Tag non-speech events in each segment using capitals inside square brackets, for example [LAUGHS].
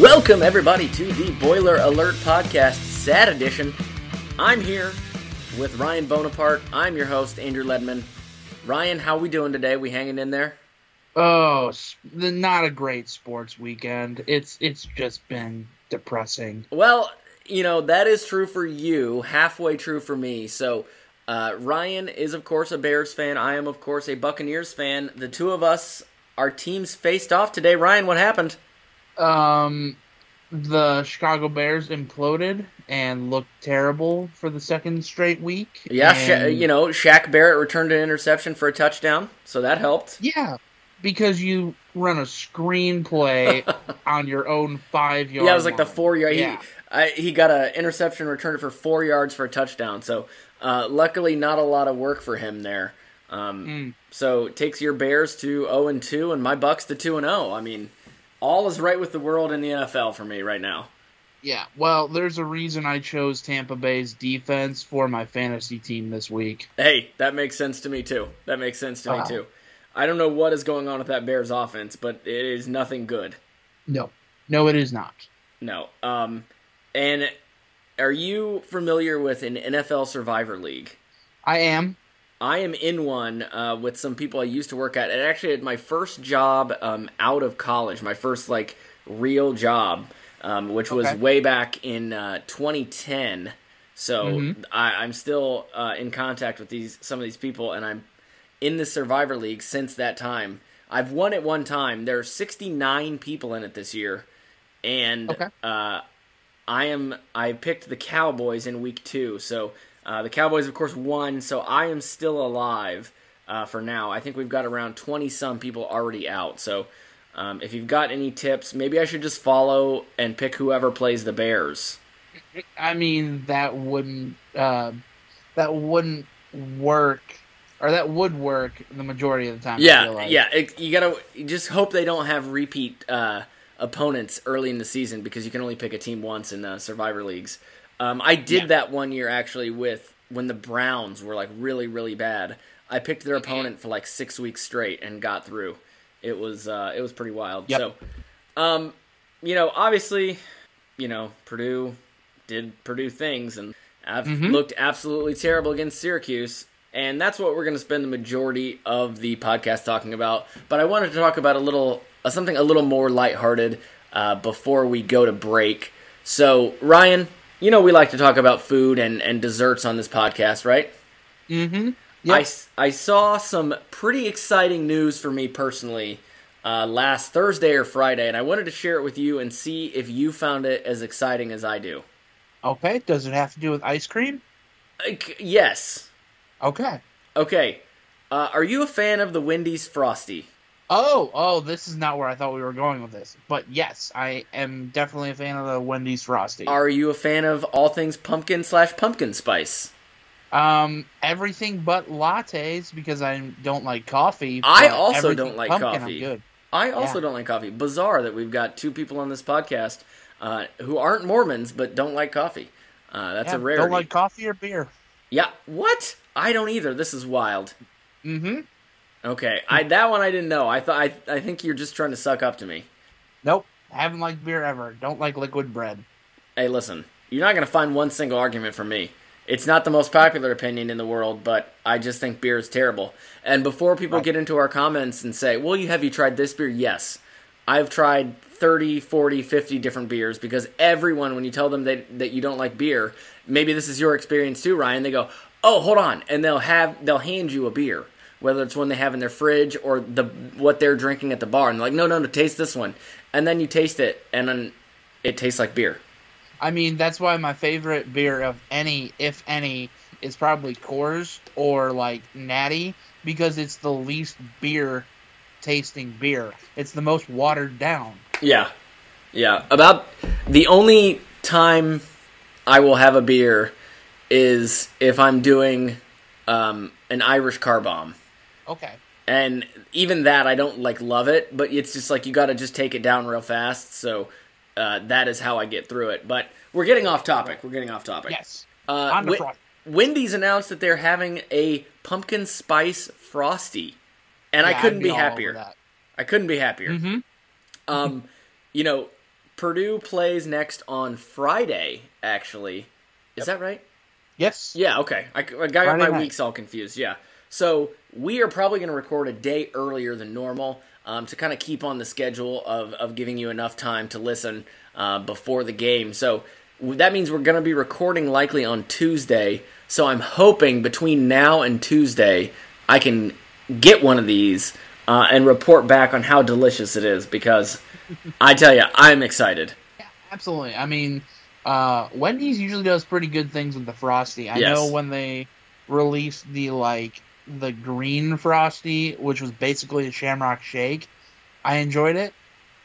Welcome, everybody, to the Boiler Alert Podcast, Sad Edition. I'm here with Ryan Bonaparte. I'm your host, Andrew Ledman. Ryan, how are we doing today? We hanging in there? Oh, not a great sports weekend. It's it's just been depressing. Well, you know, that is true for you, halfway true for me. So, uh, Ryan is, of course, a Bears fan. I am, of course, a Buccaneers fan. The two of us, our teams faced off today. Ryan, what happened? Um, the Chicago Bears imploded and looked terrible for the second straight week. Yeah, Sha- you know, Shaq Barrett returned an interception for a touchdown, so that helped. Yeah, because you run a screenplay [LAUGHS] on your own five yard. Yeah, it was like the four yard. Yeah. He, I, he got an interception returned for four yards for a touchdown. So, uh, luckily, not a lot of work for him there. Um, Mm. So, it takes your Bears to zero and two, and my Bucks to two and zero. I mean, all is right with the world in the NFL for me right now. Yeah, well, there's a reason I chose Tampa Bay's defense for my fantasy team this week. Hey, that makes sense to me too. That makes sense to Wow. me too. I don't know what is going on with that Bears offense, but it is nothing good. No, no, it is not. No. Um, and are you familiar with an NFL Survivor League? I am. I am in one uh, with some people I used to work at. And actually, at my first job um, out of college, my first like real job, um, which was Okay. way back in uh, 2010. So Mhm. I, I'm still uh, in contact with these some of these people, and I'm in the Survivor League since that time. I've won it one time. There are 69 people in it this year, and Okay. uh, I am I picked the Cowboys in week two. So uh, the Cowboys, of course, won. So I am still alive uh, for now. I think we've got around 20 some people already out. So um, if you've got any tips, maybe I should just follow and pick whoever plays the Bears. I mean, that wouldn't uh, that wouldn't work, or that would work the majority of the time. Yeah, like. yeah. It, you gotta you just hope they don't have repeat uh, opponents early in the season because you can only pick a team once in uh, Survivor leagues. Um, I did Yeah. that one year actually with when the Browns were like really really bad. I picked their opponent for like six weeks straight and got through. It was uh, it was pretty wild. Yep. So, um, you know, obviously, you know, Purdue did Purdue things and I've Mhm. looked absolutely terrible against Syracuse. And that's what we're going to spend the majority of the podcast talking about. But I wanted to talk about a little uh, something a little more lighthearted uh, before we go to break. So, Ryan, you know we like to talk about food and, and desserts on this podcast, right? Mm-hmm. I, s- I saw some pretty exciting news for me personally uh, last Thursday or Friday, and I wanted to share it with you and see if you found it as exciting as I do. Okay. Does it have to do with ice cream? Like, yes. Okay. Okay. Uh, are you a fan of the Wendy's Frosty? Oh, oh, this is not where I thought we were going with this. But yes, I am definitely a fan of the Wendy's Frosty. Are you a fan of all things pumpkin slash pumpkin spice? Um, everything but lattes because I don't like coffee. I also don't like pumpkin, coffee. I'm good. I also Yeah. don't like coffee. Bizarre that we've got two people on this podcast uh, who aren't Mormons but don't like coffee. Uh, that's Yeah, a rarity. Don't like coffee or beer. Yeah, what? I don't either. This is wild. Mm-hmm. Okay, I that one I didn't know. I thought I I think you're just trying to suck up to me. Nope. Haven't liked beer ever. Don't like liquid bread. Hey, listen, you're not gonna find one single argument from me. It's not the most popular opinion in the world, but I just think beer is terrible. And before people get into our comments and say, "Well, you have you tried this beer?" Yes. I've tried 30, 40, 50 different beers because everyone when you tell them that that you don't like beer, maybe this is your experience too, Ryan, they go, "Oh, hold on." And they'll have they'll hand you a beer, whether it's one they have in their fridge or the what they're drinking at the bar. And they're like, "No, no, no, taste this one." And then you taste it and then it tastes like beer. I mean, that's why my favorite beer of any, if any, is probably Coors or like Natty because it's the least beer tasting beer. It's the most watered down. Yeah. Yeah. About the only time I will have a beer is if I'm doing um, an Irish car bomb. Okay. And even that, I don't like love it, but it's just like you got to just take it down real fast. So uh, that is how I get through it. But we're getting off topic. We're getting off topic. Yes. Uh, On the front. Wendy's announced that they're having a pumpkin spice frosty, and I Yeah, I'd couldn't be be happier. I couldn't be happier. Mhm. Um, you know, Purdue plays next on Friday. Actually, is that right? Yes. Yeah. Okay. I, I got Friday my night. weeks all confused. Yeah. So we are probably going to record a day earlier than normal um, to kind of keep on the schedule of of giving you enough time to listen uh, before the game. So that means we're going to be recording likely on Tuesday. So I'm hoping between now and Tuesday I can get one of these uh, and report back on how delicious it is because [LAUGHS] I tell you I'm excited. Absolutely. I mean, uh, Wendy's usually does pretty good things with the frosty. I Yes. know when they released the like the green frosty, which was basically a Shamrock Shake, I enjoyed it.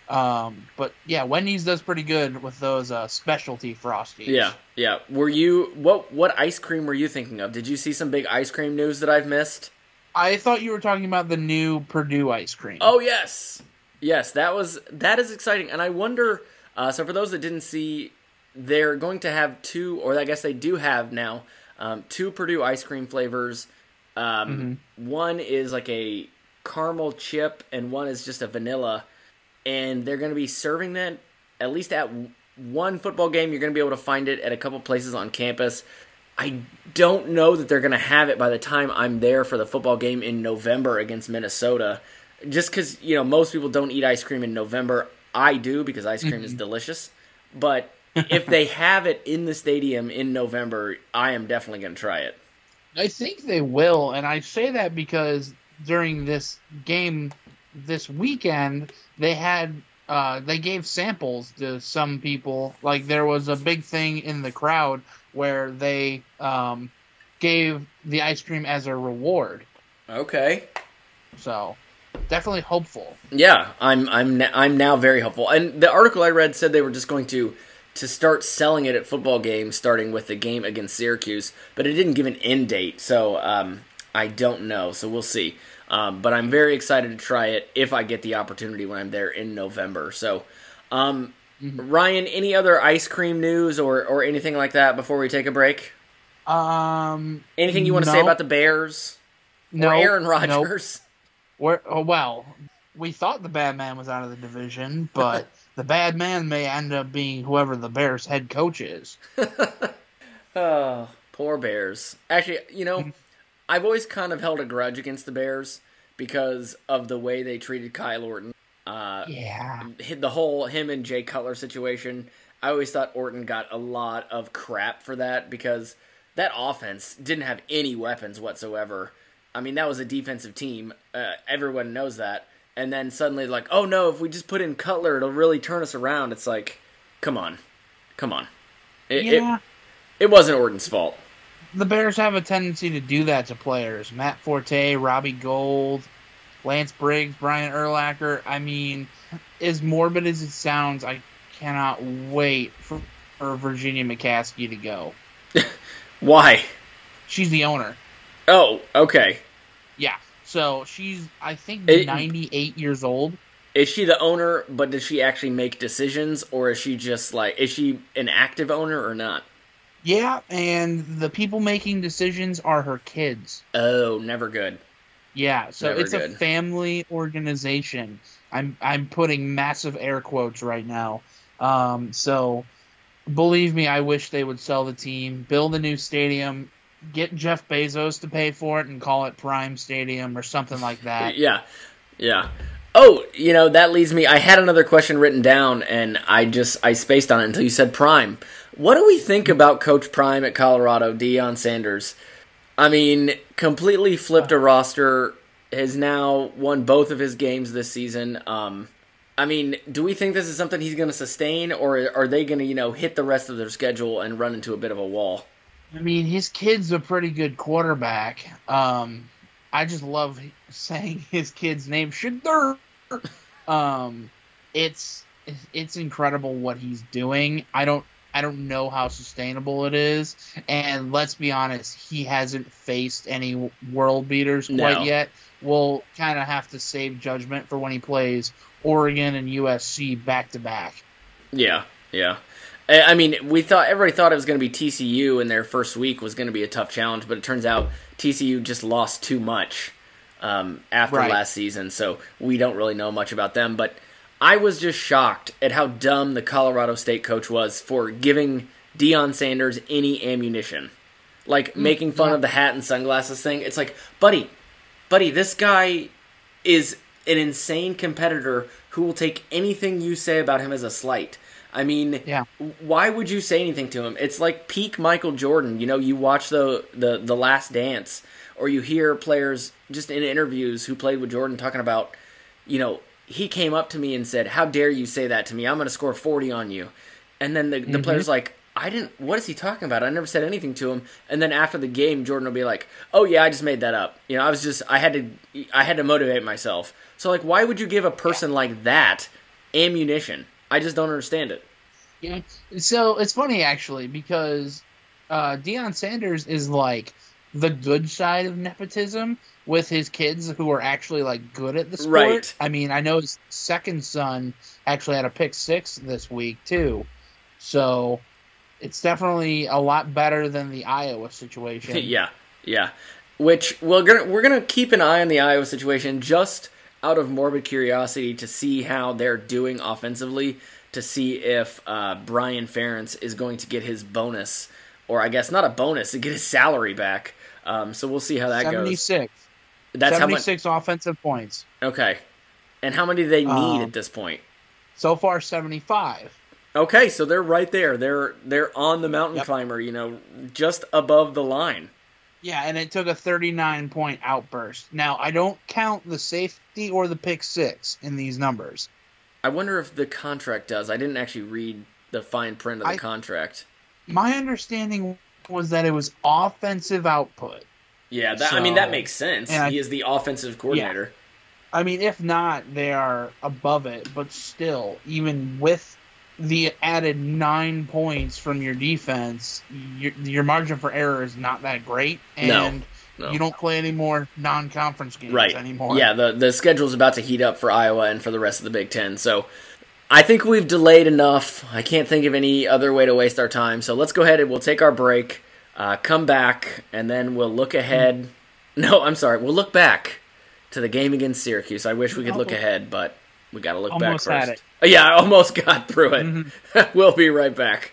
Um, but yeah, Wendy's does pretty good with those uh, specialty frosties. Yeah, yeah. Were you what what ice cream were you thinking of? Did you see some big ice cream news that I've missed? I thought you were talking about the new Purdue ice cream. Oh yes, yes. That was that is exciting, and I wonder. Uh, so for those that didn't see, they're going to have two, or I guess they do have now, um, two Purdue ice cream flavors. Um, One is like a caramel chip, and one is just a vanilla. And they're going to be serving that at least at one football game. You're going to be able to find it at a couple places on campus. I don't know that they're going to have it by the time I'm there for the football game in November against Minnesota. Just because, you know, most people don't eat ice cream in November. I do because ice cream is delicious. But if they [LAUGHS] have it in the stadium in November, I am definitely going to try it. I think they will, and I say that because during this game this weekend, they had uh, they gave samples to some people. Like there was a big thing in the crowd where they um, gave the ice cream as a reward. Okay. So definitely hopeful. Yeah, I'm I'm I'm now very hopeful. And the article I read said they were just going to to start selling it at football games, starting with the game against Syracuse, but it didn't give an end date, so um, I don't know. So we'll see. Um, but I'm very excited to try it if I get the opportunity when I'm there in November. So, um, Ryan, any other ice cream news or or anything like that before we take a break? Um, Anything you want to say about the Bears no or Aaron nope. Rodgers? Where, oh, well, we thought the bad man was out of the division, but [LAUGHS] the bad man may end up being whoever the Bears head coach is. [LAUGHS] Oh, poor Bears. Actually, you know, [LAUGHS] I've always kind of held a grudge against the Bears because of the way they treated Kyle Orton. Uh, yeah. The whole him and Jay Cutler situation. I always thought Orton got a lot of crap for that because that offense didn't have any weapons whatsoever. I mean, that was a defensive team. Uh, everyone knows that. And then suddenly, like, oh no, if we just put in Cutler, it'll really turn us around. It's like, come on, come on. It, Yeah. it, it wasn't Orton's fault. The Bears have a tendency to do that to players. Matt Forte, Robbie Gould, Lance Briggs, Brian Urlacher. I mean, as morbid as it sounds, I cannot wait for, for Virginia McCaskey to go. [LAUGHS] Why? She's the owner. Oh, okay. Yeah. So she's, I think, It- 98 years old. Is she the owner, but does she actually make decisions, or is she just like, is she an active owner or not? Yeah, and the people making decisions are her kids. Oh, never good. Yeah, so Never it's a family organization. I'm I'm putting massive air quotes right now. Um, so believe me, I wish they would sell the team, build a new stadium, get Jeff Bezos to pay for it, and call it Prime Stadium or something like that. [LAUGHS] Yeah, yeah. Oh, you know that leads me. I had another question written down, and I just I spaced on it until you said Prime. What do we think about Coach Prime at Colorado, Deion Sanders? I mean, completely flipped a roster. Has now won both of his games this season. Um, I mean, do we think this is something he's going to sustain, or are they going to, you know, hit the rest of their schedule and run into a bit of a wall? I mean, his kid's a pretty good quarterback. Um, I just love saying [LAUGHS] his kid's name. Shedeur. Um, it's it's incredible what he's doing. I don't I don't know how sustainable it is, and let's be honest, he hasn't faced any world beaters quite No. yet. We'll kind of have to save judgment for when he plays Oregon and USC back to back. Yeah, yeah. I mean, we thought everybody thought it was going to be TCU in their first week was going to be a tough challenge, but it turns out TCU just lost too much um, after Right. last season, so we don't really know much about them. But I was just shocked at how dumb the Colorado State coach was for giving Deion Sanders any ammunition, like making fun of the hat and sunglasses thing. It's like, buddy, buddy, this guy is an insane competitor who will take anything you say about him as a slight. I mean, Yeah. why would you say anything to him? It's like peak Michael Jordan. You know, you watch the the the Last Dance, or you hear players just in interviews who played with Jordan talking about, you know, he came up to me and said, "How dare you say that to me? I'm going to score 40 on you." And then the the mm-hmm. player's like, "I didn't. What is he talking about? I never said anything to him." And then after the game, Jordan will be like, "Oh yeah, I just made that up. You know, I was just I had to I had to motivate myself." So like, why would you give a person like that ammunition? I just don't understand it. Yeah. So it's funny actually because uh, Deion Sanders is like the good side of nepotism with his kids who are actually like good at the sport. Right. I mean, I know his second son actually had a pick six this week too, so it's definitely a lot better than the Iowa situation. [LAUGHS] yeah, yeah. Which we're gonna we're gonna keep an eye on the Iowa situation just out of morbid curiosity to see how they're doing offensively, to see if uh, Brian Ferentz is going to get his bonus, or I guess not a bonus, to get his salary back. Um, so we'll see how that Seventy goes. six. That's how much. 76 offensive points. Okay, and how many do they need Um, at this point? So far, 75. Okay, so they're right there. They're they're on the mountain Yep. climber. You know, just above the line. Yeah, and it took a 39 point outburst. Now, I don't count the safety or the pick six in these numbers. I wonder if the contract does. I didn't actually read the fine print of the I- contract. My understanding was that it was offensive output. Yeah, that, I mean that makes sense. I- he is the offensive coordinator. I mean, if not, they are above it, but still, even with the added nine points from your defense, your, your margin for error is not that great, and no. you don't play any more non-conference games right anymore. Yeah, the the schedule's about to heat up for Iowa and for the rest of the Big Ten. So I think we've delayed enough. I can't think of any other way to waste our time. So let's go ahead and we'll take our break, uh, come back, and then we'll look ahead. No, I'm sorry. We'll look back to the game against Syracuse. I wish we could look ahead, but we got to look Almost back first. Yeah, I almost [LAUGHS] got through it. Mm-hmm. [LAUGHS] we'll be right back.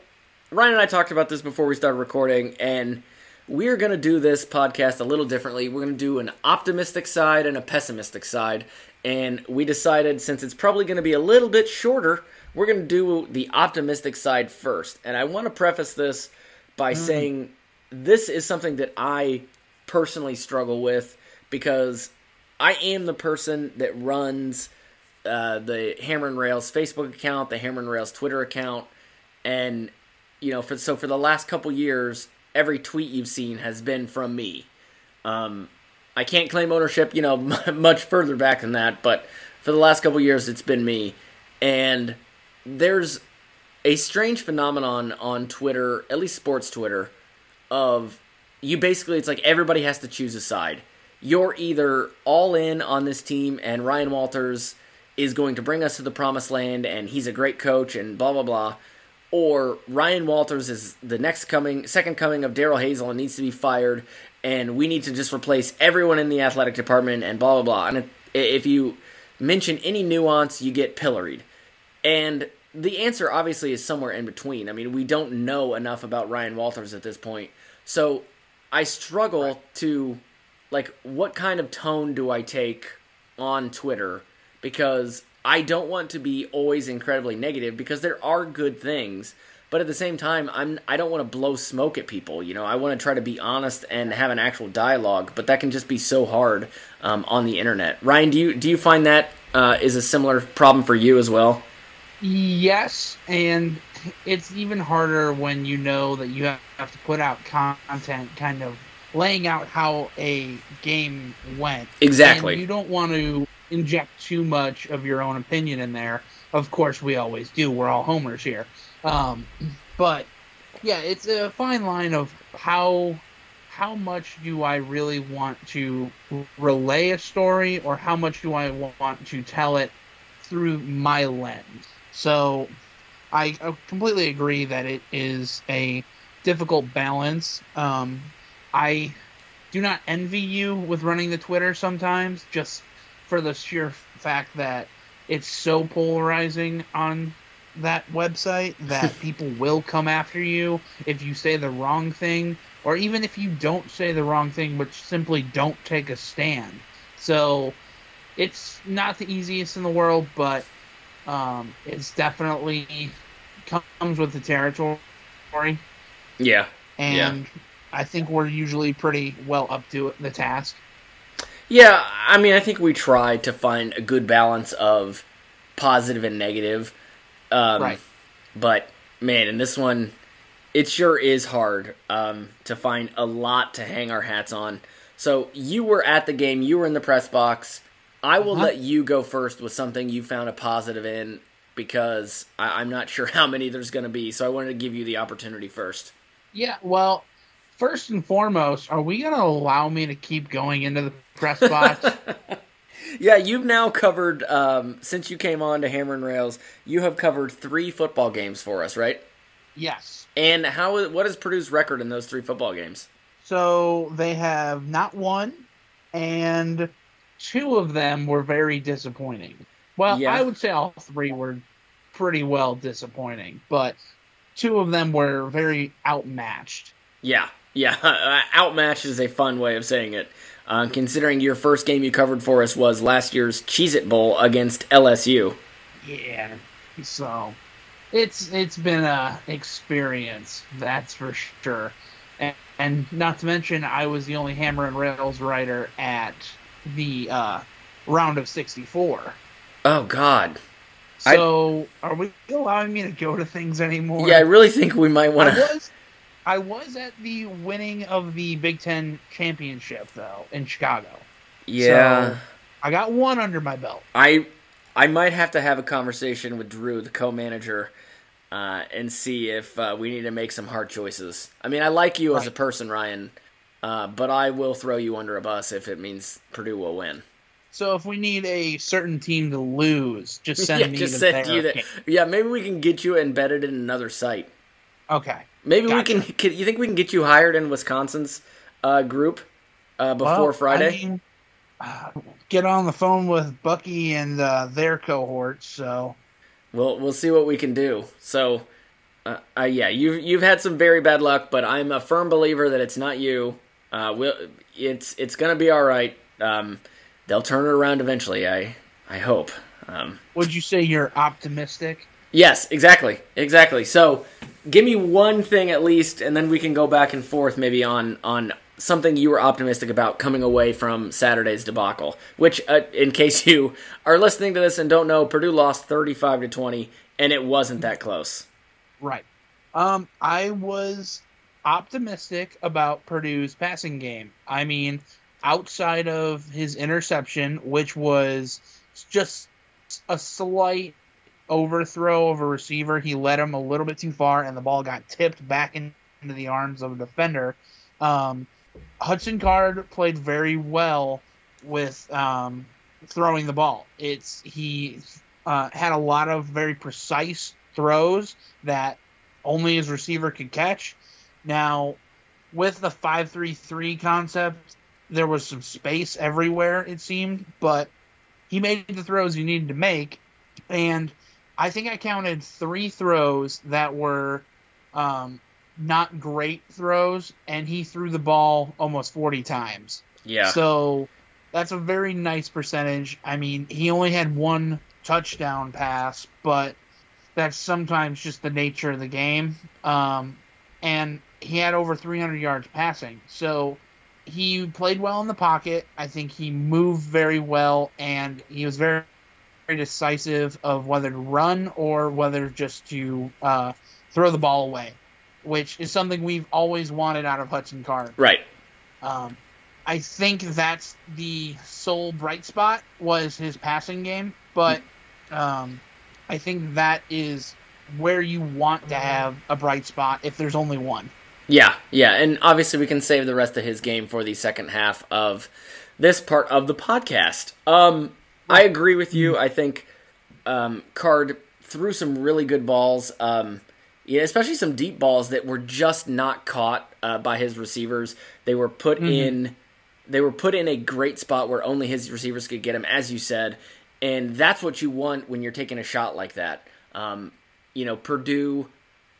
Ryan and I talked about this before we started recording, and we're going to do this podcast a little differently. We're going to do an optimistic side and a pessimistic side. And we decided since it's probably going to be a little bit shorter, we're going to do the optimistic side first. And I want to preface this by saying this is something that I personally struggle with because I am the person that runs uh, the Hammer and Rails Facebook account, the Hammer and Rails Twitter account, and you know, for so for the last couple years, every tweet you've seen has been from me. Um, I can't claim ownership, you know, [LAUGHS] much further back than that, but for the last couple years, it's been me. And there's a strange phenomenon on Twitter, at least sports Twitter, of you basically, it's like everybody has to choose a side. You're either all in on this team and Ryan Walters is going to bring us to the promised land and he's a great coach and blah, blah, blah. Or Ryan Walters is the next coming, second coming of Darrell Hazell and needs to be fired and we need to just replace everyone in the athletic department and blah, blah, blah. And if you mention any nuance, you get pilloried. And the answer obviously is somewhere in between. I mean, we don't know enough about Ryan Walters at this point. So I struggle right. to like what kind of tone do I take on Twitter because I don't want to be always incredibly negative because there are good things, but at the same time I'm I don't want to blow smoke at people, you know. I want to try to be honest and have an actual dialogue, but that can just be so hard um, on the internet. Ryan, do you do you find that uh, is a similar problem for you as well? Yes, and it's even harder when you know that you have to put out content kind of laying out how a game went. Exactly. And you don't want to inject too much of your own opinion in there. Of course, we always do. We're all homers here. Um, but yeah, it's a fine line of how how much do I really want to relay a story, or how much do I want to tell it through my lens. So I, I completely agree that it is a difficult balance. Um, I do not envy you with running the Twitter sometimes, just for the sheer fact that it's so polarizing on that website that [LAUGHS] people will come after you if you say the wrong thing, or even if you don't say the wrong thing, but simply don't take a stand. So it's not the easiest in the world, but um, it's definitely comes with the territory. Yeah. and I think we're usually pretty well up to the task. Yeah, I mean, I think we try to find a good balance of positive and negative. Um, Right. But man, in this one, it sure is hard um, to find a lot to hang our hats on. So you were at the game, you were in the press box. I will Uh-huh. let you go first with something you found a positive in because I- I'm not [LAUGHS] sure how many there's going to be. So I wanted to give you the opportunity first. Yeah, well, first and foremost, are we going to allow me to keep going into the press box? [LAUGHS] Yeah, you've now covered um, since you came on to Hammer and Rails. You have covered three football games for us, right? yes. And how? What is Purdue's record in those three football games? So they have not won, and two of them were very disappointing. Well, Yeah. I would say all three were pretty well disappointing, but two of them were very outmatched. Yeah, yeah. [LAUGHS] Outmatched is a fun way of saying it. Uh, considering your first game you covered for us was last year's Cheez It Bowl against LSU. Yeah. So it's it's been a experience, that's for sure. And, and not to mention, I was the only Hammer and Rails writer at the uh, round of 64. Oh God. So are we allowing me to go to things anymore? Yeah, I really think we might want to. I was at the winning of the Big Ten championship though in Chicago. Yeah, So I got one under my belt. I I might have to have a conversation with Drew, the co-manager, uh, and see if uh, we need to make some hard choices. I mean, I like you as a person, Ryan, uh, but I will throw you under a bus if it means Purdue will win. So if we need a certain team to lose, just send [LAUGHS] yeah, me just to send you the. Yeah, maybe we can get you embedded in another site. Okay. Maybe Gotcha. we can, can. You think we can get you hired in Wisconsin's uh, group uh, before Well, Friday? I mean, uh, get on the phone with Bucky and uh, their cohorts. So We'll we'll see what we can do. So, uh, uh, yeah, you've you've had some very bad luck, but I'm a firm believer that it's not you. Uh, we'll, it's it's gonna be all right. Um, they'll turn it around eventually. I I hope. Um, would you say you're optimistic? Yes, exactly, exactly. So, give me one thing at least, and then we can go back and forth maybe on on something you were optimistic about coming away from Saturday's debacle. Which, uh, in case [LAUGHS] you are listening to this and don't know, Purdue lost 35 to 20, and it wasn't that close. Right. Um, I was optimistic about Purdue's passing game. I mean, outside of his interception, which was just a slight overthrow of a receiver, he led him a little bit too far, and the ball got tipped back in- into the arms of a defender. Um, Hudson Card played very well with um, throwing the ball. It's he uh, had a lot of very precise throws that only his receiver could catch. Now, with the five-three-three concept, there was some space everywhere it seemed, but he made the throws he needed to make, and I think I counted three throws that were um, not great throws, and he threw the ball almost 40 times. Yeah. So that's a very nice percentage. I mean, he only had one touchdown pass, but that's sometimes just the nature of the game. Um, and he had over 300 yards passing. So he played well in the pocket. I think he moved very well, and he was very, very decisive of whether to run or whether just to uh, throw the ball away, which is something we've always wanted out of Hudson Card. Right. Um, I think that's the sole bright spot was his passing game, but um, I think that is where you want to have a bright spot if there's only one. Yeah, yeah, and obviously we can save the rest of his game for the second half of this part of the podcast. Um, I agree with you. I think um, Card threw some really good balls, um, yeah, especially some deep balls that were just not caught uh, by his receivers. They were put Mhm. in. They were put in a great spot where only his receivers could get him, as you said, and that's what you want when you're taking a shot like that. Um, you know, Purdue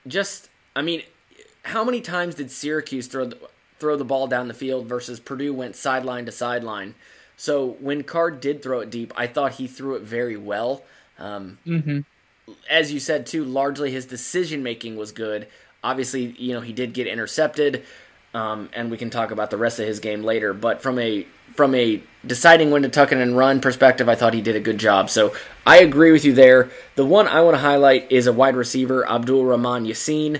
just. I mean, how many times did Syracuse throw the, throw the ball down the field versus Purdue went sideline to sideline? So when Card did throw it deep, I thought he threw it very well. Um, Mm-hmm. as you said too, largely his decision making was good. obviously, you know, he did get intercepted, um, and we can talk about the rest of his game later. But from a from a deciding when to tuck in and run perspective, I thought he did a good job. So I agree with you there. The one I want to highlight is a wide receiver, Abdur-Rahman Yaseen.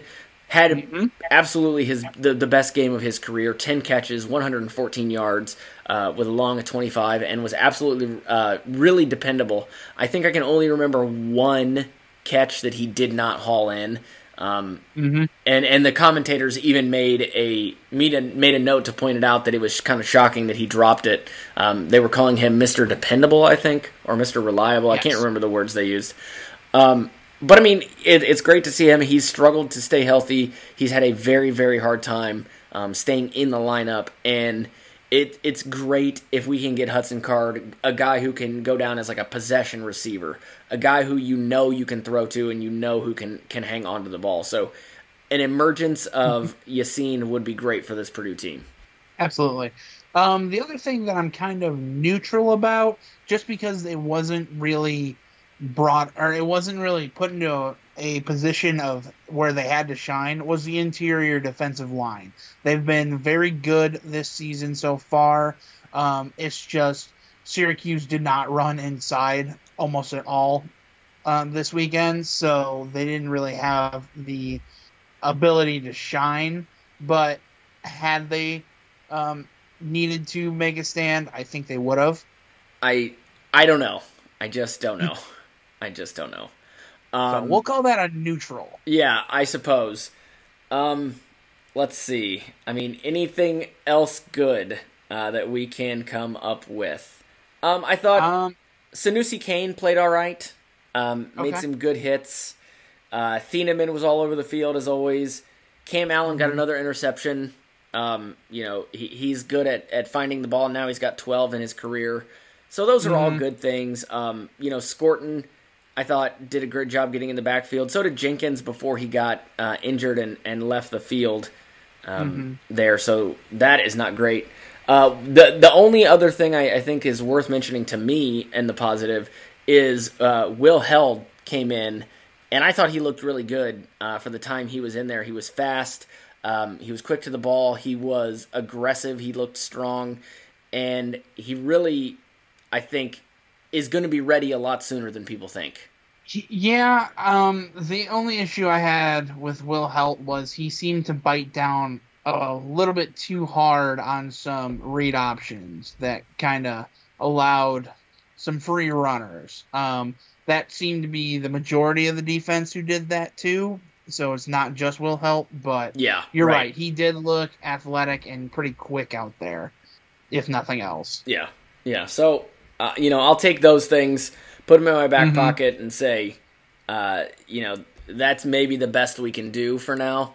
Had Mm-hmm. absolutely his the, the best game of his career 10 catches 114 yards uh, with a long of 25 and was absolutely uh, really dependable i think i can only remember one catch that he did not haul in um, Mhm. and and the commentators even made a made a made a note to point it out that it was kind of shocking that he dropped it. Um, they were calling him Mister Dependable, I think, or Mister Reliable. I can't remember the words they used. Um, but I mean, it, it's great to see him. He's struggled to stay healthy. He's had a very very hard time um, staying in the lineup, and it it's great if we can get Hudson Card, a guy who can go down as like a possession receiver, a guy who you know you can throw to and you know who can can hang on to the ball. So an emergence of [LAUGHS] Yaseen would be great for this Purdue team. Absolutely. Um, the other thing that I'm kind of neutral about, just because it wasn't really brought or it wasn't really put into a, a position of where they had to shine, was the interior defensive line. They've been very good this season so far. Um, it's just Syracuse did not run inside almost at all um, this weekend, so they didn't really have the ability to shine. But had they um, needed to make a stand, I think they would have. I I don't know. I just don't know. [LAUGHS] I just don't know. So Um, we'll call that a neutral. Yeah, I suppose. Um, let's see. I mean, anything else good uh, that we can come up with? Um, I thought Um, Sanoussi Kane played all right. Um, made Okay. some good hits. Uh, Thieneman was all over the field as always. Cam Allen got another interception. Um, you know, he, he's good at, at finding the ball. Now he's got 12 in his career. So those are all Mhm. good things. Um, you know, Scourton, I thought, did a great job getting in the backfield. So did Jenkins before he got uh, injured and, and left the field um, there. So that is not great. Uh, the the only other thing I, I think is worth mentioning to me and the positive is uh, Will Heldt came in, and I thought he looked really good uh, for the time he was in there. He was fast, um, he was quick to the ball, he was aggressive, he looked strong, and he really, I think, is going to be ready a lot sooner than people think. Yeah, um, the only issue I had with Will Heldt was he seemed to bite down a little bit too hard on some read options that kind of allowed some free runners. Um, that seemed to be the majority of the defense who did that too. So it's not just Will Heldt, but Yeah, you're right. right. He did look athletic and pretty quick out there, if nothing else. Yeah, yeah. So uh, you know, I'll take those things, put them in my back Mhm. pocket, and say, uh, you know, that's maybe the best we can do for now.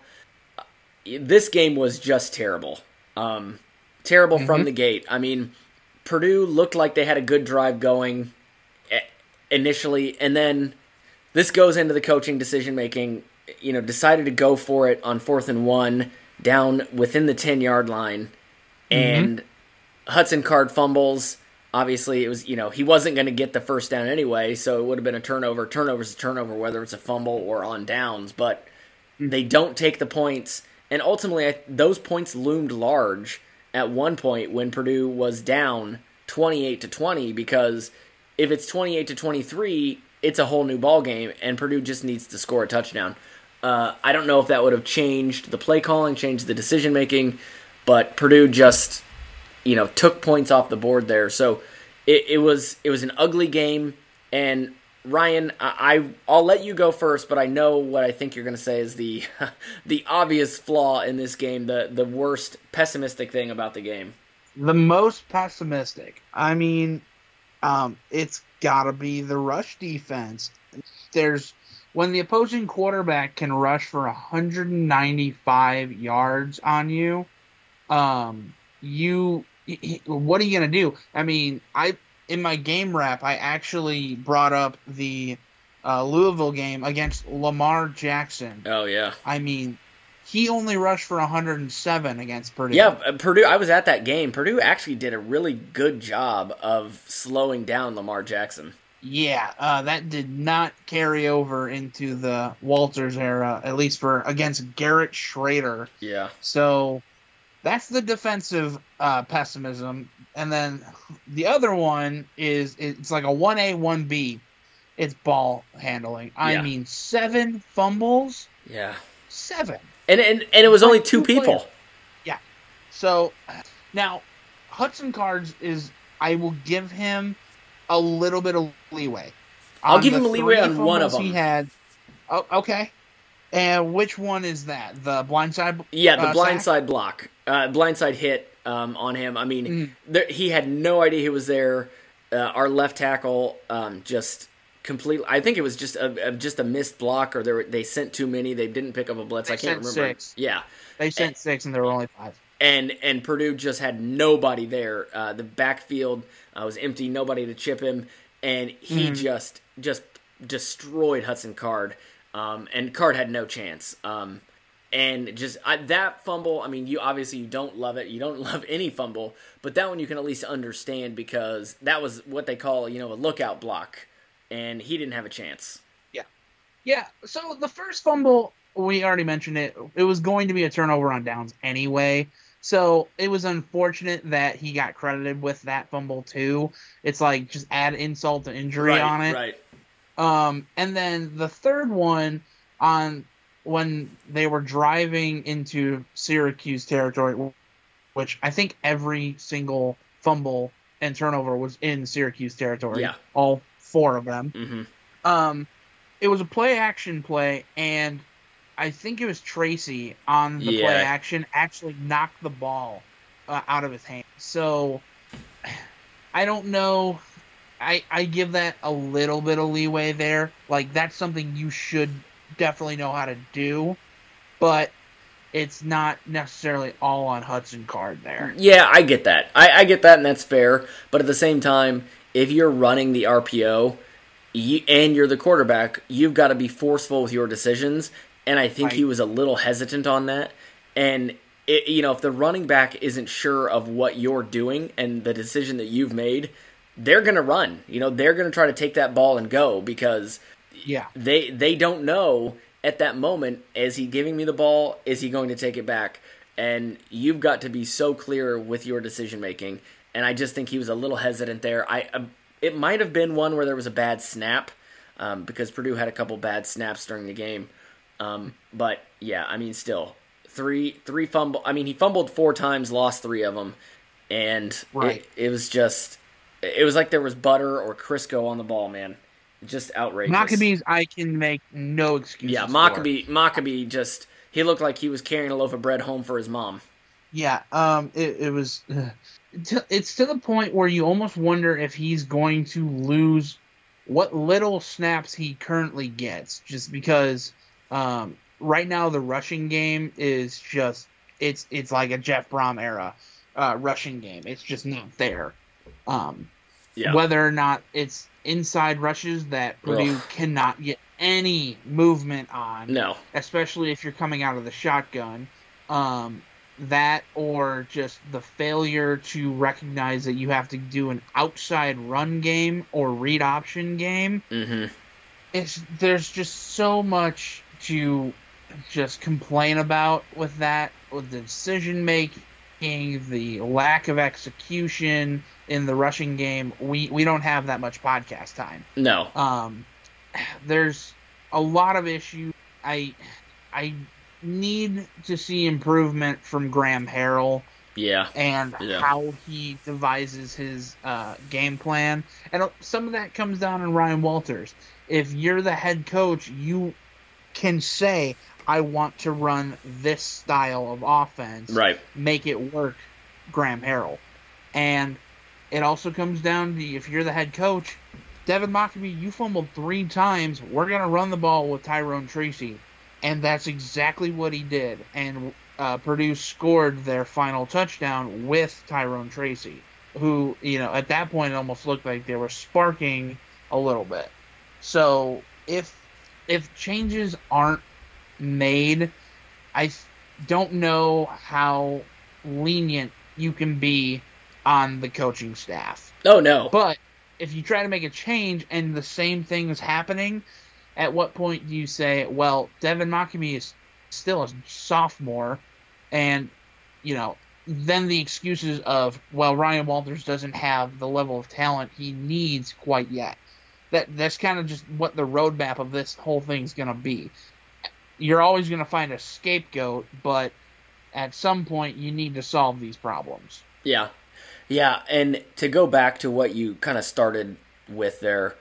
This game was just terrible, um, terrible from Mhm. the gate. I mean, Purdue looked like they had a good drive going eh, initially, and then this goes into the coaching decision making. You know, decided to go for it on fourth and one, down within the ten yard line, and Hudson Card fumbles. Obviously, it was you know he wasn't going to get the first down anyway, so it would have been a turnover. Turnover's a turnover, whether it's a fumble or on downs. But they don't take the points, and ultimately, I, those points loomed large at one point when Purdue was down twenty-eight to twenty. Because if it's twenty-eight to twenty-three, it's a whole new ball game, and Purdue just needs to score a touchdown. Uh, I don't know if that would have changed the play calling, changed the decision making, but Purdue just you know took points off the board there. So it, it was it was an ugly game. And Ryan, I, I'll let you go first, but I know what I think you're going to say is the [LAUGHS] the obvious flaw in this game, the the worst pessimistic thing about the game. The most pessimistic. I mean, um, it's got to be the rush defense. There's when the opposing quarterback can rush for 195 yards on you. Um, you what are you gonna do? I mean, I in my game wrap, I actually brought up the uh, Louisville game against Lamar Jackson. Oh yeah, I mean, he only rushed for 107 against Purdue. yeah. uh, Purdue. I was at that game. Purdue actually did a really good job of slowing down Lamar Jackson. Yeah, uh, that did not carry over into the Walters era, at least for against Garrett Shrader. Yeah. So that's the defensive uh, pessimism, and then the other one is it's like a one A one B. It's ball handling. I Yeah. mean, seven fumbles, Yeah. seven. And and, and it was only two two people. players. Yeah. So now Hudson Cards is I will give him a little bit of leeway. I'll On give him leeway on one of fumbles He them. had. Oh, okay. And which one is that? The blindside. Yeah, the uh, blindside sack? block, uh, blindside hit um, on him. I mean, Mm. there, he had no idea he was there. Uh, our left tackle um, just completely. I think it was just a, a just a missed block, or they were, they sent too many. They didn't pick up a blitz. They I can't sent remember. six. Yeah, They sent six, and there were only five. and and Purdue just had nobody there. Uh, the backfield uh, was empty, nobody to chip him, and he Mhm. just just destroyed Hudson Card, um, and Card had no chance. Um, and just I, that fumble, I mean, you obviously you don't love it. You don't [LAUGHS] love any fumble, but that one you can at least understand because that was what they call you know a lookout block, and he didn't have a chance. Yeah. Yeah. So the first fumble, we already mentioned it. It was going to be a turnover on downs anyway. So it was unfortunate that he got credited with that fumble too. It's like just add insult to injury right, on it. right. Um, and then the third one on when they were driving into Syracuse territory, which I think every single fumble and turnover was in Syracuse territory. Yeah. All four of them. hmm Um, it was a play action play, and I think it was Tracy on the Yeah. play action actually knocked the ball uh, out of his hand. So [SIGHS] I don't know. I I give that a little bit of leeway there. Like that's something you should definitely know how to do, but it's not necessarily all on Hudson Card there. Yeah, I get that. I, I get that, and that's fair. But at the same time, if you're running the RPO you, and you're the quarterback, you've got to be forceful with your decisions. And I think he was a little hesitant on that. And it, you know, if the running back isn't sure of what you're doing and the decision that you've made, they're going to run. You know, they're going to try to take that ball and go because Yeah. they they don't know at that moment is he giving me the ball is he going to take it back and you've got to be so clear with your decision making and i just think he was a little hesitant there i um, it might have been one where there was a bad snap um, because purdue had a couple bad snaps during the game um, but yeah i mean still three three fumble i mean he fumbled four times lost three of them and Right. it, it was just it was like there was butter or crisco on the ball man just outrageous Mockobees, I can make no excuses. yeah. Mockobee. Mockobee just he looked like he was carrying a loaf of bread home for his mom. Yeah, um, it, it was. Uh, it's to the point where you almost wonder if he's going to lose what little snaps he currently gets, just because um, right now the rushing game is just it's it's like a Jeff Brohm era uh, rushing game. It's just not there. Um, Yeah. Whether or not it's inside rushes that Purdue Ugh. cannot get any movement on No. especially if you're coming out of the shotgun. Um, that or just the failure to recognize that you have to do an outside run game or read option game. Mm-hmm. It's there's just so much to just complain about with that, with the decision making, the lack of execution in the rushing game. We we don't have that much podcast time. No. Um, there's a lot of issues. I I need to see improvement from Graham Harrell Yeah. and Yeah. how he devises his uh, game plan. And uh, some of that comes down on Ryan Walters. If you're the head coach, you can say, "I want to run this style of offense." Right. Make it work, Graham Harrell. And it also comes down to if you're the head coach, Devin Mockobee, you fumbled three times. We're gonna run the ball with Tyrone Tracy, and that's exactly what he did. And uh, Purdue scored their final touchdown with Tyrone Tracy, who you know at that point it almost looked like they were sparking a little bit. So if if changes aren't made, I don't know how lenient you can be on the coaching staff. Oh no. But if you try to make a change and the same thing is happening, at what point do you say, well, Devin Mockobee is still a sophomore, and you know, then the excuses of, well, Ryan Walters doesn't have the level of talent he needs quite yet. That that's kind of just what the roadmap of this whole thing's gonna be. You're always gonna find a scapegoat, but at some point you need to solve these problems. Yeah. Yeah, and to go back to what you kind of started with there,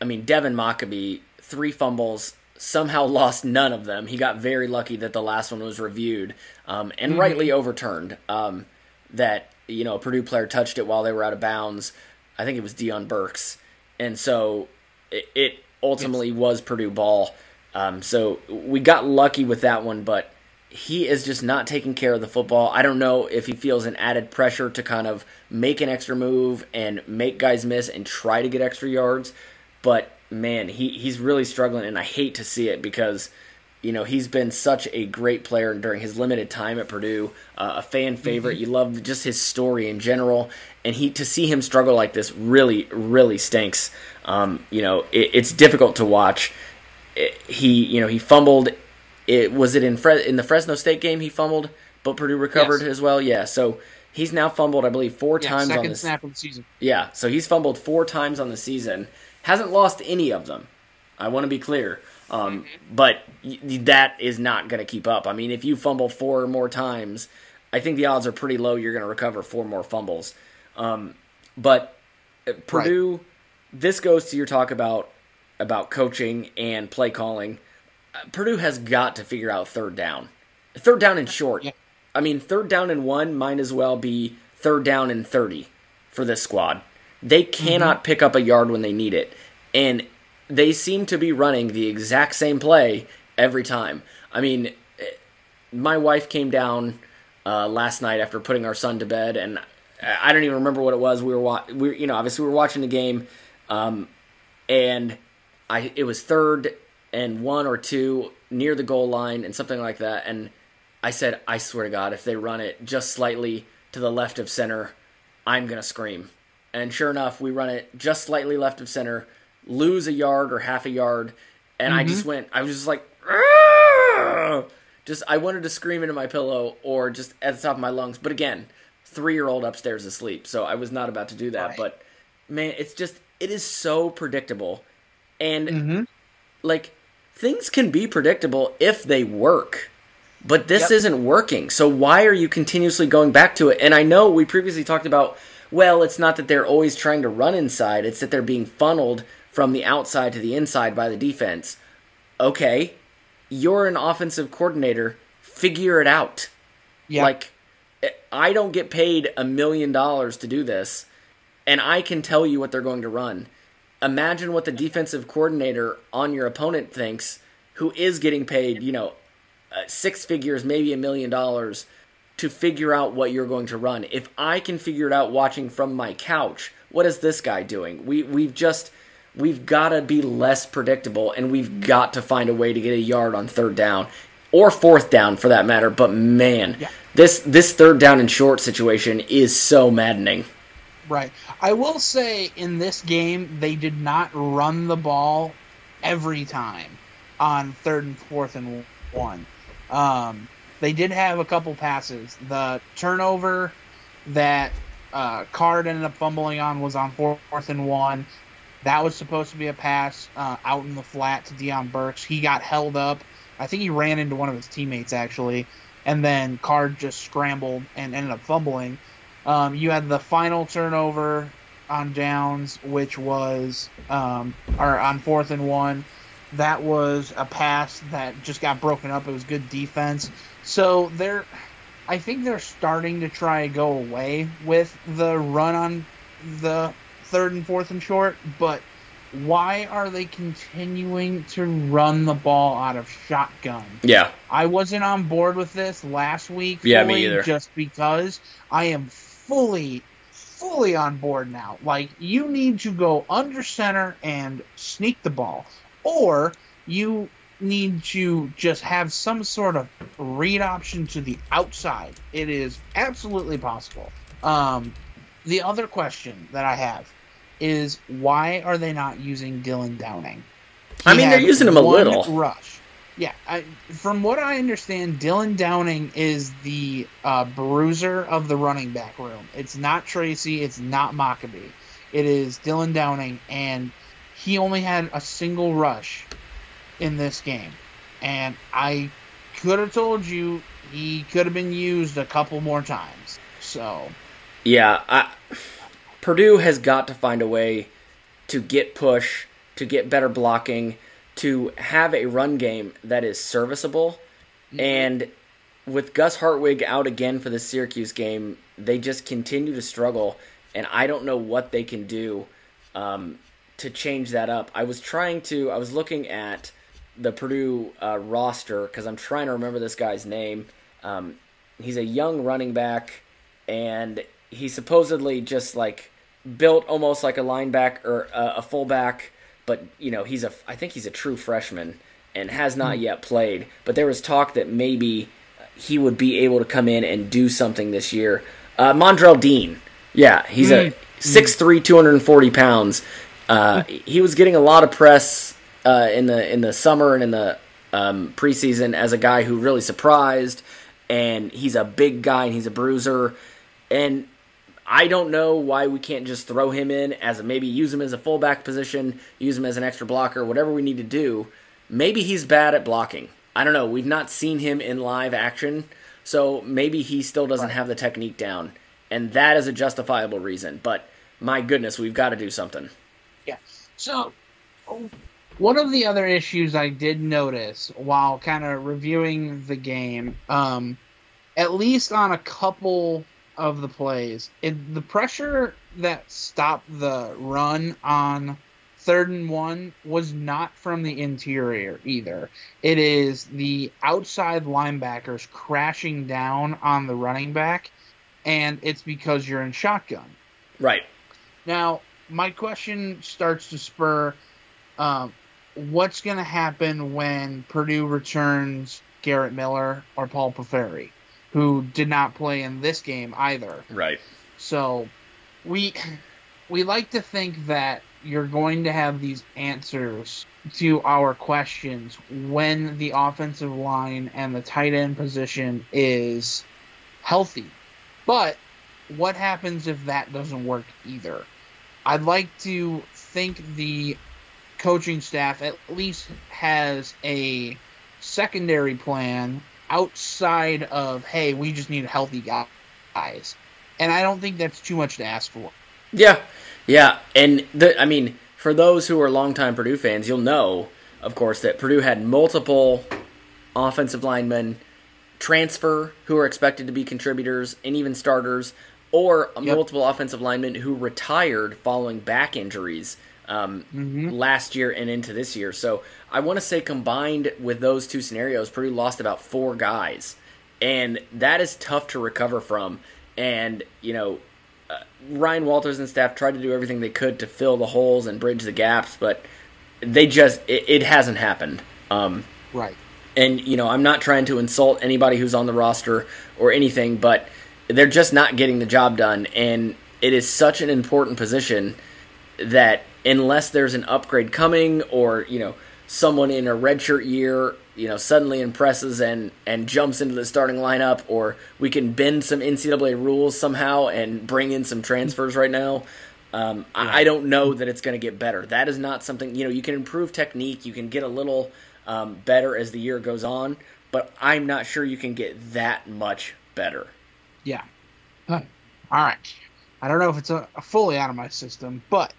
I mean, Devin Mockobee, three fumbles, somehow [LAUGHS] lost none of them. He got very lucky that the last one was reviewed um, and mm-hmm. rightly overturned. Um, that, you know, a Purdue player touched it while they were out of bounds. I think it was Deion Burks. And so it, it ultimately yes. was Purdue ball. Um, so we got lucky with that one, but he is just not taking care of the football. I don't know if he feels an added pressure to kind of make an extra move and make guys miss and try to get extra yards, but man, he he's really struggling and I hate to see it because you know he's been such a great player during his limited time at Purdue, uh, a fan favorite. Mm-hmm. You love just his story in general, and he to see him struggle like this really really stinks. Um, you know, it, it's difficult to watch. It, he you know he fumbled it was it in Fre- in the Fresno State game he fumbled, but Purdue recovered yes. as well. Yeah, so he's now fumbled, I believe, four yeah, times on the snap of the season. Yeah, so he's fumbled four times on the season. Hasn't lost any of them. I want to be clear. Um, mm-hmm. But that is not going to keep up. I mean, if you fumble four more times, I think the odds are pretty low you're going to recover four more fumbles. Um, but uh, Purdue, right. this goes to your talk about about coaching and play calling. Purdue has got to figure out third down. Third down and short. Yeah. I mean, third down and one might as well be third down and 30 for this squad. They cannot mm-hmm. pick up a yard when they need it. And they seem to be running the exact same play every time. I mean, my wife came down uh, last night after putting our son to bed, and I don't even remember what it was. We were, wa- we you know, obviously we were watching the game, um, and I it was third and one or two near the goal line and something like that. And I said, I swear to God, if they run it just slightly to the left of center, I'm going to scream. And sure enough, we run it just slightly left of center, lose a yard or half a yard. And mm-hmm. I just went, I was just like, just, I wanted to scream into my pillow or just at the top of my lungs. But again, three year old upstairs asleep. So I was not about to do that. Right. But man, it's just, it is so predictable. And mm-hmm. like, things can be predictable if they work. But this yep. isn't working. So why are you continuously going back to it? And I know we previously talked about well, it's not that they're always trying to run inside, it's that they're being funneled from the outside to the inside by the defense. Okay, you're an offensive coordinator, figure it out. Like I don't get paid a million dollars to do this, and I can tell you what they're going to run imagine what the defensive coordinator on your opponent thinks, who is getting paid, you know, uh, six figures, maybe a million dollars, to figure out what you're going to run. If I can figure it out watching from my couch, what is this guy doing? We we've just we've got to be less predictable, and we've got to find a way to get a yard on third down or fourth down for that matter. But man, yeah. this this third down and short situation is so maddening. Right. I will say in this game they did not run the ball every time on third and fourth and one. Um, they did have a couple passes. The turnover that uh, Card ended up fumbling on was on fourth and one. That was supposed to be a pass uh, out in the flat to Deion Burks. He got held up. I think he ran into one of his teammates actually, and then Card just scrambled and ended up fumbling. Um, you had the final turnover on downs, which was um, or on fourth and one. That was a pass that just got broken up. It was good defense. So they're, I think they're starting to try to go away with the run on the third and fourth and short. But why are they continuing to run the ball out of shotgun? Yeah, I wasn't on board with this last week. Yeah, me either. Just because I am fully fully on board now. Like you need to go under center and sneak the ball, or you need to just have some sort of read option to the outside. It is absolutely possible. Um, the other question that I have is why are they not using Dylan Downing? I mean, they're using him a little. Rush. Yeah, I, from what I understand, Dylan Downing is the uh, bruiser of the running back room. It's not Tracy. It's not Mockobee. It is Dylan Downing, and he only had a single rush in this game. And I could have told you he could have been used a couple more times. So, Yeah, I, Purdue has got to find a way to get push, to get better blocking, to have a run game that is serviceable. And with Gus Hartwig out again for the Syracuse game, they just continue to struggle. And I don't know what they can do um, to change that up. I was trying to, I was looking at the Purdue uh, roster because I'm trying to remember this guy's name. Um, he's a young running back, and he's supposedly just like built almost like a linebacker or a, a fullback, but you know he's a I think he's a true freshman and has not yet played. But there was talk that maybe he would be able to come in and do something this year. Uh, Mondrell Dean, yeah, he's a 6'3", 240 pounds. Uh, he was getting a lot of press uh, in the in the summer and in the um, preseason as a guy who really surprised, and he's a big guy and he's a bruiser, and I don't know why we can't just throw him in as a maybe use him as a fullback position, use him as an extra blocker, whatever we need to do. Maybe he's bad at blocking. I don't know. We've not seen him in live action, so maybe he still doesn't have the technique down, and that is a justifiable reason. But my goodness, we've got to do something. Yeah. So, one of the other issues I did notice while kind of reviewing the game, um, at least on a couple of the plays, it, the pressure that stopped the run on third and one was not from the interior either. It is the outside linebackers crashing down on the running back, and it's because you're in shotgun. Right. Now, my question starts to spur um, what's going to happen when Purdue returns Garrett Miller or Paul Piferi, who did not play in this game either. Right. So we we like to think that you're going to have these answers to our questions when the offensive line and the tight end position is healthy. But what happens if that doesn't work either? I'd like to think the coaching staff at least has a secondary plan outside of hey, we just need healthy guys. And I don't think that's too much to ask for. Yeah, yeah, and the, I mean, for those who are longtime Purdue fans, you'll know, of course, that Purdue had multiple offensive linemen transfer who are expected to be contributors and even starters, or Yep. multiple offensive linemen who retired following back injuries um, last year and into this year. So I want to say combined with those two scenarios, Purdue lost about four guys, and that is tough to recover from. And you know, uh, Ryan Walters and staff tried to do everything they could to fill the holes and bridge the gaps, but they just it, it hasn't happened. Um, Right. and you know, I'm not trying to insult anybody who's on the roster or anything, but they're just not getting the job done, and it is such an important position that unless there's an upgrade coming or you know someone in a redshirt year you know suddenly impresses and and jumps into the starting lineup or we can bend some NCAA rules somehow and bring in some transfers right now um, I, I don't know that it's going to get better that is not something you know you can improve technique you can get a little um, better as the year goes on but I'm not sure you can get that much better Yeah. All right. I don't know if it's a, a fully out of my system, but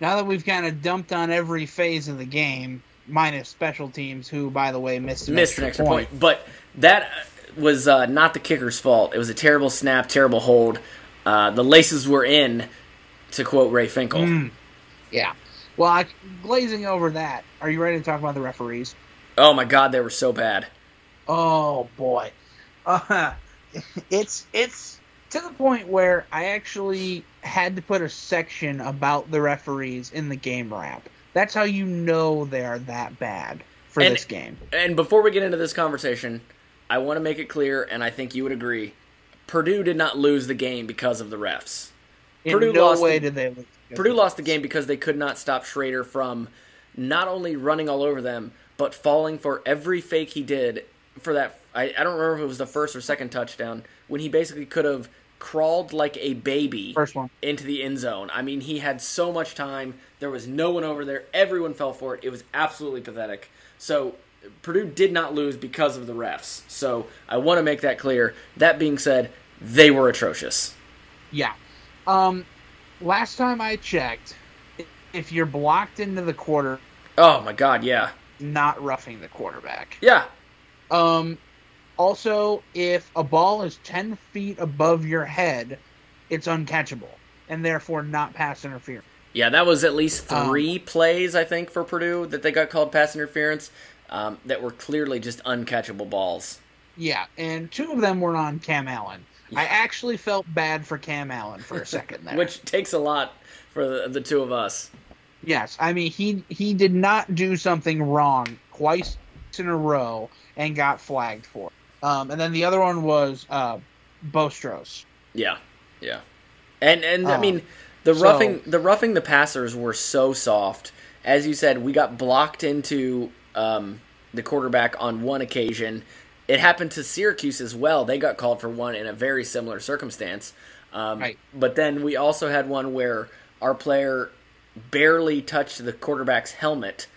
now that we've kind of dumped on every phase of the game, minus special teams, who, by the way, missed an missed extra an extra point. point. But that was uh, not the kicker's fault. It was a terrible snap, terrible hold. Uh, the laces were in, to quote Ray Finkle. Mm. Yeah. Well, I, glazing over that, are you ready to talk about the referees? Oh my God, they were so bad. Oh boy, uh, [LAUGHS] it's it's to the point where I actually had to put a section about the referees in the game wrap. That's how you know they are that bad for And- this game. And before we get into this conversation, I want to make it clear, and I think you would agree, Purdue did not lose the game because of the refs. In Purdue no lost way the, did they lose. Purdue lost the game because they could not stop Shrader from not only running all over them, but falling for every fake he did for that. I, I don't remember if it was the first or second touchdown when he basically could have crawled like a baby First one. into the end zone. I mean, he had so much time. There was no one over there. Everyone fell for it. It was absolutely pathetic. So Purdue did not lose because of the refs. So I want to make that clear. That being said, they were atrocious. Yeah. Um, last time I checked, if you're blocked into the quarter, Oh my god, yeah. not roughing the quarterback. Yeah. Um, also, if a ball is 10 feet above your head, it's uncatchable and therefore not pass interference. Yeah, that was at least Um, three plays, I think, for Purdue that they got called pass interference um, that were clearly just uncatchable balls. Yeah, and two of them were on Cam Allen. I actually felt bad for Cam Allen for a [LAUGHS] second there. Which takes a lot for the, the two of us. Yes, I mean he he did not do something wrong twice in a row and got flagged for. it. Um, and then the other one was uh, Bostros. Yeah, yeah, and and I Um, mean the so- roughing the roughing the passers were so soft. As you said, we got blocked into um, the quarterback on one occasion. It happened to Syracuse as well. They got called for one in a very similar circumstance. Um, Right. But then we also had one where our player barely touched the quarterback's helmet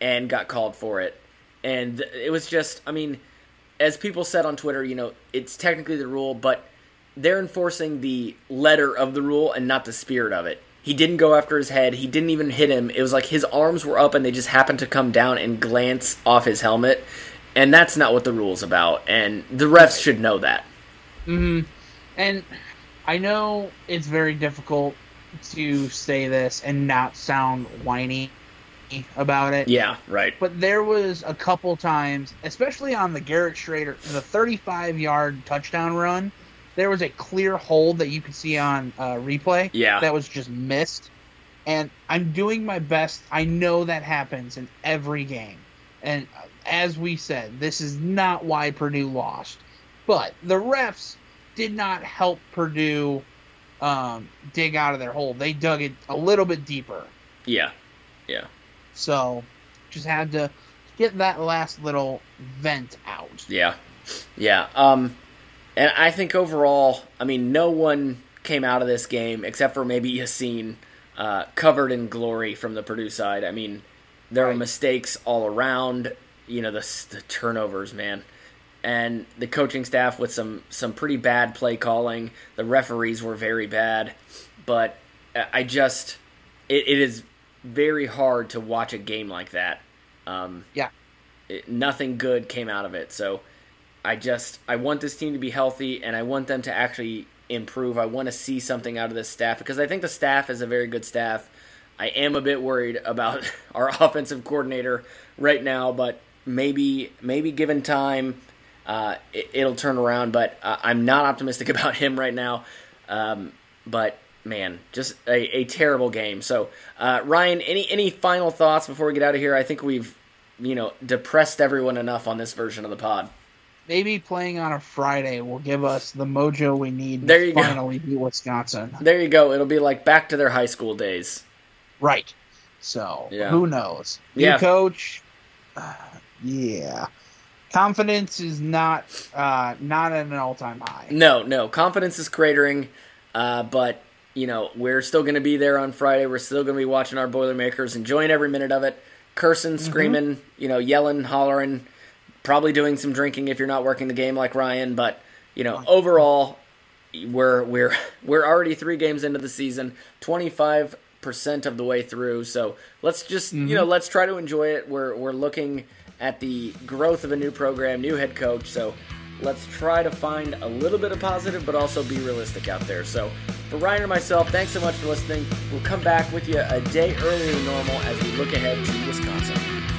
and got called for it. And it was just, I mean, as people said on Twitter, you know, it's technically the rule, but they're enforcing the letter of the rule and not the spirit of it. He didn't go after his head. He didn't even hit him. It was like his arms were up and they just happened to come down and glance off his helmet. And that's not what the rule's about. And the refs should know that. hmm And I know it's very difficult to say this and not sound whiny about it. Yeah, right. But there was a couple times, especially on the Garrett Shrader, the 35 yard touchdown run, there was a clear hold that you could see on uh, replay. Yeah. That was just missed. And I'm doing my best. I know that happens in every game. And uh, as we said, this is not why Purdue lost. But the refs did not help Purdue um, dig out of their hole. They dug it a little bit deeper. Yeah. Yeah. So just had to get that last little vent out. Yeah. Yeah. Um and I think overall, I mean, no one came out of this game except for maybe Yaseen, uh, covered in glory from the Purdue side. I mean, there were mistakes all around. You know, the, the turnovers, man, and the coaching staff with some some pretty bad play calling. The referees were very bad, but I just it, it is very hard to watch a game like that. Um, yeah, it, nothing good came out of it. So I just I want this team to be healthy, and I want them to actually improve. I want to see something out of this staff because I think the staff is a very good staff. I am a bit worried about [LAUGHS] our offensive coordinator right now, but maybe maybe given time, uh, it, will turn around. But uh, I'm not optimistic [LAUGHS] about him right now. Um, but man, just a, a terrible game. So uh, Ryan, any any final thoughts before we get out of here? I think we've you know depressed everyone enough on this version of the pod. Maybe playing on a Friday will give us the mojo we need There to you go. finally beat Wisconsin. There you go. It'll be like back to their high school days. Right. So Yeah. who knows? Yeah. New coach. Uh, yeah. Confidence is not uh, not at an all time high. No, no. Confidence is cratering, uh, but you know we're still going to be there on Friday. We're still going to be watching our Boilermakers, enjoying every minute of it, cursing, mm-hmm. screaming, you know, yelling, hollering, probably doing some drinking if you're not working the game like Ryan. But you know, overall, we're we're we're already three games into the season, twenty five percent of the way through. So let's just you know mm-hmm. let's try to enjoy it. We're we're looking at the growth of a new program, new head coach. So let's try to find a little bit of positive, but also be realistic out there. So for Ryan and myself, thanks so much for listening. We'll come back with you a day earlier than normal as we look ahead to Wisconsin.